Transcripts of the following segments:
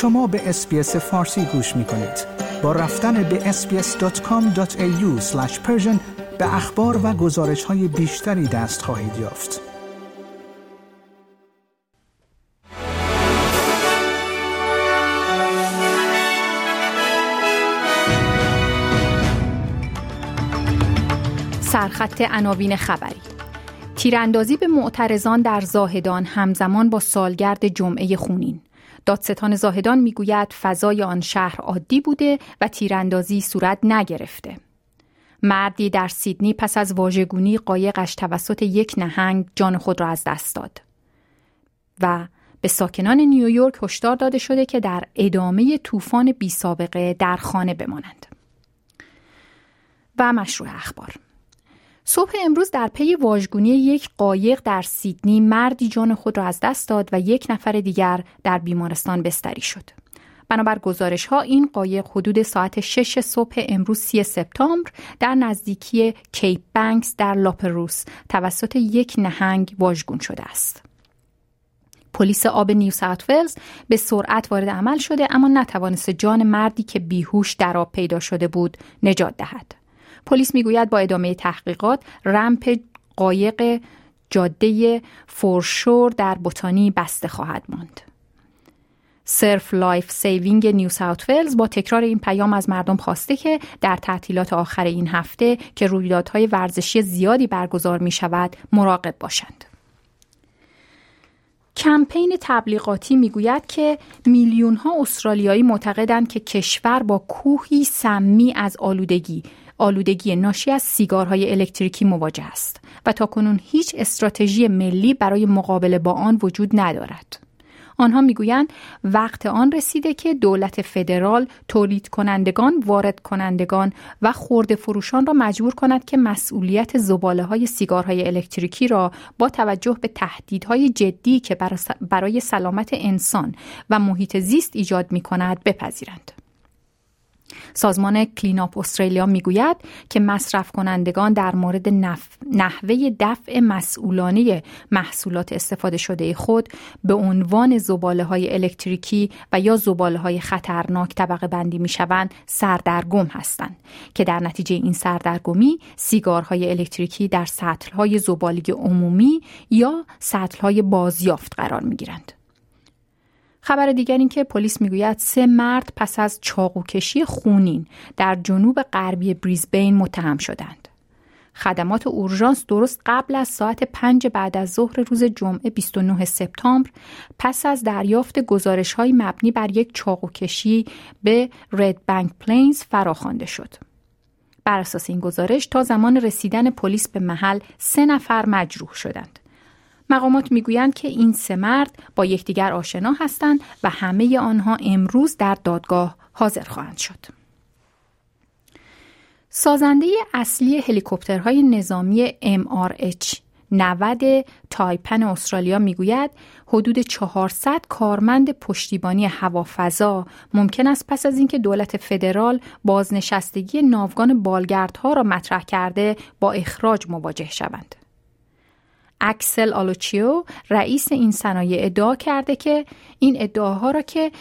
شما به اسپیس فارسی گوش می کنید. با رفتن به sbs.com.au به اخبار و گزارش های بیشتری دست خواهید یافت. سرخط عناوین خبری تیراندازی به معترضان در زاهدان همزمان با سالگرد جمعه خونین دادستان زاهدان می‌گوید فضای آن شهر عادی بوده و تیراندازی صورت نگرفته. مردی در سیدنی پس از واژگونی قایقش توسط یک نهنگ جان خود را از دست داد و به ساکنان نیویورک هشدار داده شده که در ادامه طوفان بی سابقه در خانه بمانند. و مشروع اخبار. صبح امروز در پی واژگونی یک قایق در سیدنی مردی جان خود را از دست داد و یک نفر دیگر در بیمارستان بستری شد. بنابر گزارش ها این قایق حدود ساعت 6 صبح امروز 3 سپتامبر در نزدیکی کیپ بنکس در لاپروس توسط یک نهنگ واژگون شده است. پلیس آب نیو ساوت ولز به سرعت وارد عمل شده اما نتوانست جان مردی که بیهوش در آب پیدا شده بود نجات دهد. پلیس می‌گوید با ادامه تحقیقات رمپ قایق جاده فورشور در بوتانی بسته خواهد ماند. Surf Life Saving نیو ساوت ولز با تکرار این پیام از مردم خواسته که در تعطیلات آخر این هفته که رویدادهای ورزشی زیادی برگزار می شود مراقب باشند. کمپین تبلیغاتی می‌گوید که میلیون ها استرالیایی معتقدند که کشور با کوهی سمی از آلودگی آلودگی ناشی از سیگارهای الکتریکی مواجه است و تاکنون هیچ استراتژی ملی برای مقابله با آن وجود ندارد. آنها می‌گویند وقت آن رسیده که دولت فدرال تولید کنندگان، وارد کنندگان و خورده فروشان را مجبور کند که مسئولیت زباله های سیگارهای الکتریکی را با توجه به تهدیدهای جدی که برای سلامت انسان و محیط زیست ایجاد می کند بپذیرند. سازمان کلیناپ استرالیا می‌گوید که مصرف کنندگان در مورد نحوه دفع مسئولانه محصولات استفاده شده خود به عنوان زباله های الکتریکی و یا زباله های خطرناک طبقه بندی می شوند سردرگم هستند که در نتیجه این سردرگمی سیگارهای الکتریکی در سطل های زباله عمومی یا سطل های بازیافت قرار می گیرند. خبر دیگر این که پلیس می‌گوید سه مرد پس از چاقوکشی خونین در جنوب غربی بریزبین متهم شدند. خدمات اورژانس درست قبل از ساعت پنج بعد از ظهر روز جمعه 29 سپتامبر پس از دریافت گزارش های مبنی بر یک چاقوکشی به رد بنک پلینز فراخوانده شد. بر اساس این گزارش تا زمان رسیدن پلیس به محل سه نفر مجروح شدند. مقامات می‌گویند که این سه مرد با یکدیگر آشنا هستند و همه آنها امروز در دادگاه حاضر خواهند شد. سازنده اصلی هلیکوپترهای نظامی MRH 90 Taipan استرالیا می‌گوید حدود 400 کارمند پشتیبانی هوافضا ممکن است پس از اینکه دولت فدرال بازنشستگی ناوگان بالگردها را مطرح کرده با اخراج مواجه شوند. اکسل آلوچیو رئیس این صنایع ادعا کرده که این ادعاها را که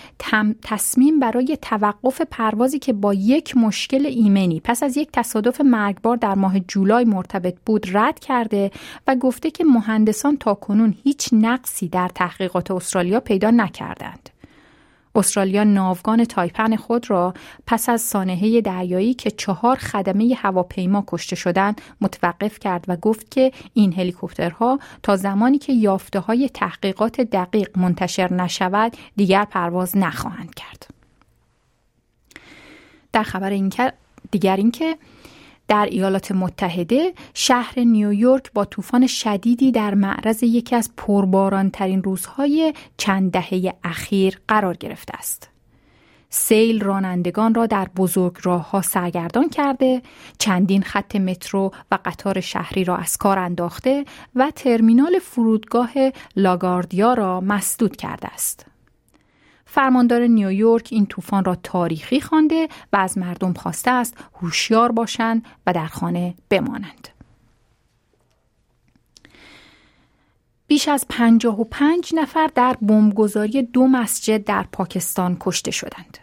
تصمیم برای توقف پروازی که با یک مشکل ایمنی پس از یک تصادف مرگبار در ماه جولای مرتبط بود رد کرده و گفته که مهندسان تا کنون هیچ نقصی در تحقیقات استرالیا پیدا نکردند. استرالیا ناوگان تایپن خود را پس از سانحه دریایی که چهار خدمه هواپیما کشته شدند متوقف کرد و گفت که این هلیکوپترها تا زمانی که یافته های تحقیقات دقیق منتشر نشود دیگر پرواز نخواهند کرد. در خبر این دیگر اینکه در ایالات متحده شهر نیویورک با طوفان شدیدی در معرض یکی از پربارانترین روزهای چند دهه اخیر قرار گرفته است. سیل رانندگان را در بزرگ راه ها سرگردان کرده، چندین خط مترو و قطار شهری را از کار انداخته و ترمینال فرودگاه لاگاردیا را مسدود کرده است. فرماندار نیویورک این طوفان را تاریخی خوانده و از مردم خواسته است هوشیار باشند و در خانه بمانند. بیش از 55 نفر در بمبگذاری دو مسجد در پاکستان کشته شدند.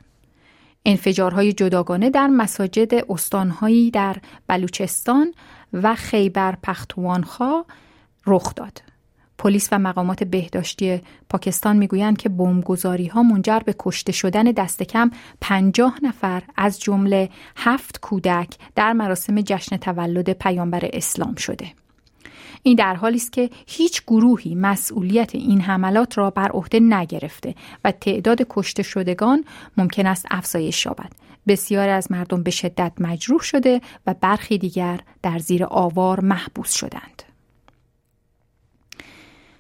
انفجارهای جداگانه در مساجد استانهایی در بلوچستان و خیبر پختوانخوا رخ داد. پلیس و مقامات بهداشتی پاکستان می‌گویند که بمبگذاری ها منجر به کشته شدن دست کم 50 نفر از جمله هفت کودک در مراسم جشن تولد پیامبر اسلام شده. این در حالی است که هیچ گروهی مسئولیت این حملات را بر عهده نگرفته و تعداد کشته شدگان ممکن است افزایش یابد. بسیاری از مردم به شدت مجروح شده و برخی دیگر در زیر آوار محبوس شدند.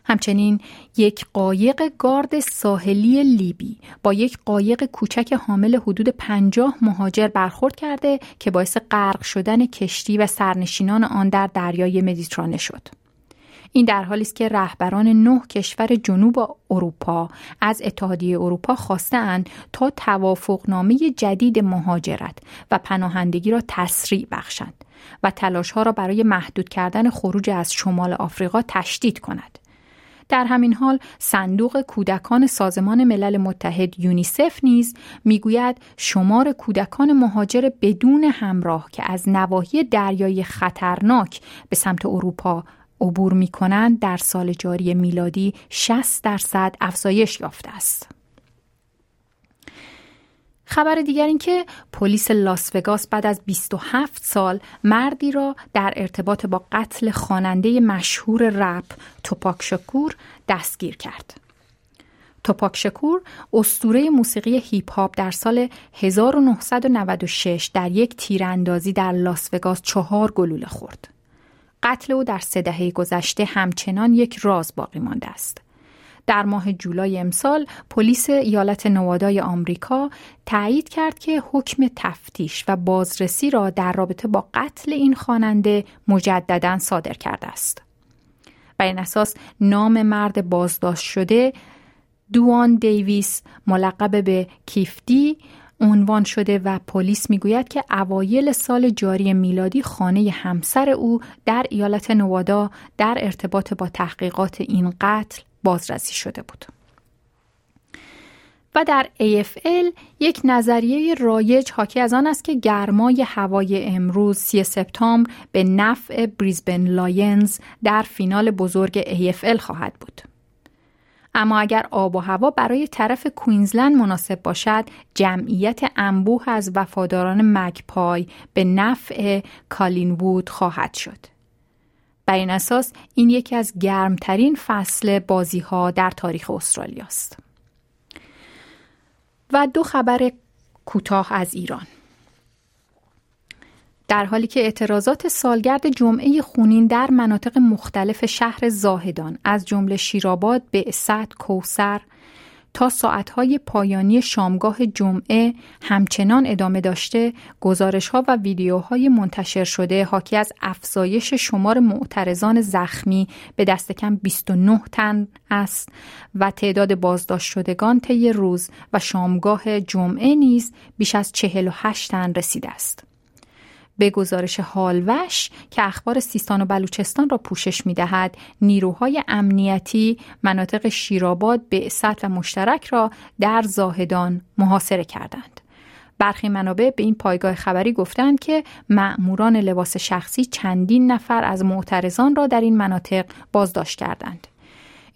همچنین یک قایق گارد ساحلی لیبی با یک قایق کوچک حامل حدود پنجاه مهاجر برخورد کرده که باعث غرق شدن کشتی و سرنشینان آن در دریای مدیترانه شد. این در حالی است که رهبران نه کشور جنوب اروپا از اتحادیه اروپا خواستند تا توافقنامه جدید مهاجرت و پناهندگی را تسریع بخشند و تلاش ها را برای محدود کردن خروج از شمال آفریقا تشدید کند. در همین حال صندوق کودکان سازمان ملل متحد یونیسف نیز می‌گوید شمار کودکان مهاجر بدون همراه که از نواحی دریای خطرناک به سمت اروپا عبور می کنند در سال جاری میلادی 60 درصد افزایش یافته است. خبر دیگر این که پلیس لاس وگاس بعد از 27 سال مردی را در ارتباط با قتل خواننده مشهور رپ توپاک شکور دستگیر کرد. توپاک شکور استوره موسیقی هیپ هاپ در سال 1996 در یک تیراندازی در لاس وگاس چهار گلوله خورد. قتل او در سه دهه گذشته همچنان یک راز باقی مانده است. در ماه جولای امسال پلیس ایالت نوادای آمریکا تایید کرد که حکم تفتیش و بازرسی را در رابطه با قتل این خواننده مجددا صادر کرده است. و این اساس نام مرد بازداشت شده دوان دیویس ملقب به کیفتی عنوان شده و پلیس می‌گوید که اوایل سال جاری میلادی خانه همسر او در ایالت نوادا در ارتباط با تحقیقات این قتل بازرسی شده بود. و در AFL یک نظریه رایج حاکی از آن است که گرمای هوای امروز 3 سپتامبر به نفع Brisbane Lions در فینال بزرگ AFL خواهد بود. اما اگر آب و هوا برای طرف کوینزلند مناسب باشد جمعیت انبوه از وفاداران Magpie به نفع کالینوود خواهد شد. بر این اساس این یکی از گرمترین فصل بازی ها در تاریخ استرالیا است. و دو خبر کوتاه از ایران. در حالی که اعتراضات سالگرد جمعه خونین در مناطق مختلف شهر زاهدان از جمله شیراباد، بعثت، کوسر تا ساعتهای پایانی شامگاه جمعه همچنان ادامه داشته گزارش ها و ویدیوهای منتشر شده حاکی از افزایش شمار معترضان زخمی به دست کم 29 تن است و تعداد بازداشت شدگان طی روز و شامگاه جمعه نیز بیش از 48 تن رسیده است. به گزارش حالوش که اخبار سیستان و بلوچستان را پوشش می دهد نیروهای امنیتی مناطق شیراباد، بعثت و مشترک را در زاهدان محاصره کردند. برخی منابع به این پایگاه خبری گفتند که مأموران لباس شخصی چندین نفر از معترضان را در این مناطق بازداشت کردند.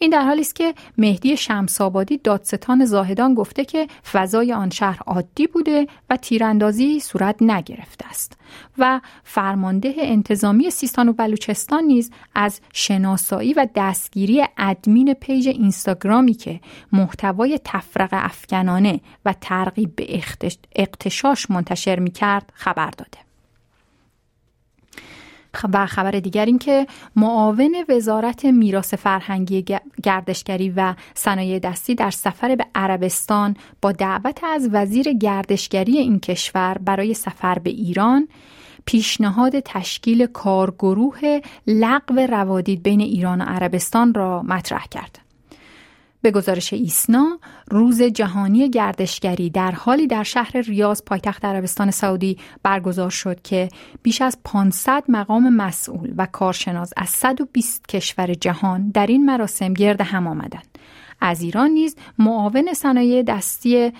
این در حالی است که مهدی شمسابادی دادستان زاهدان گفته که فضای آن شهر عادی بوده و تیراندازی صورت نگرفته است و فرمانده انتظامی سیستان و بلوچستان نیز از شناسایی و دستگیری ادمین پیج اینستاگرامی که محتوای تفرق افکنانه و ترغیب به اقتشاش منتشر می کرد خبر داده. و خبر دیگر این که معاون وزارت میراث فرهنگی گردشگری و صنایع دستی در سفر به عربستان با دعوت از وزیر گردشگری این کشور برای سفر به ایران پیشنهاد تشکیل کارگروه لغو روادید بین ایران و عربستان را مطرح کرد. به گزارش ایسنا روز جهانی گردشگری در حالی در شهر ریاض پایتخت عربستان سعودی برگزار شد که بیش از 500 مقام مسئول و کارشناس از 120 کشور جهان در این مراسم گرد هم آمدند از ایران نیز معاون صنایع دستی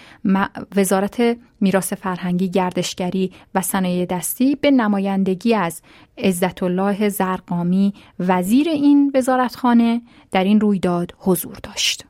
وزارت میراث فرهنگی گردشگری و صنایع دستی به نمایندگی از عزت الله زرقامی وزیر این وزارتخانه در این رویداد حضور داشت.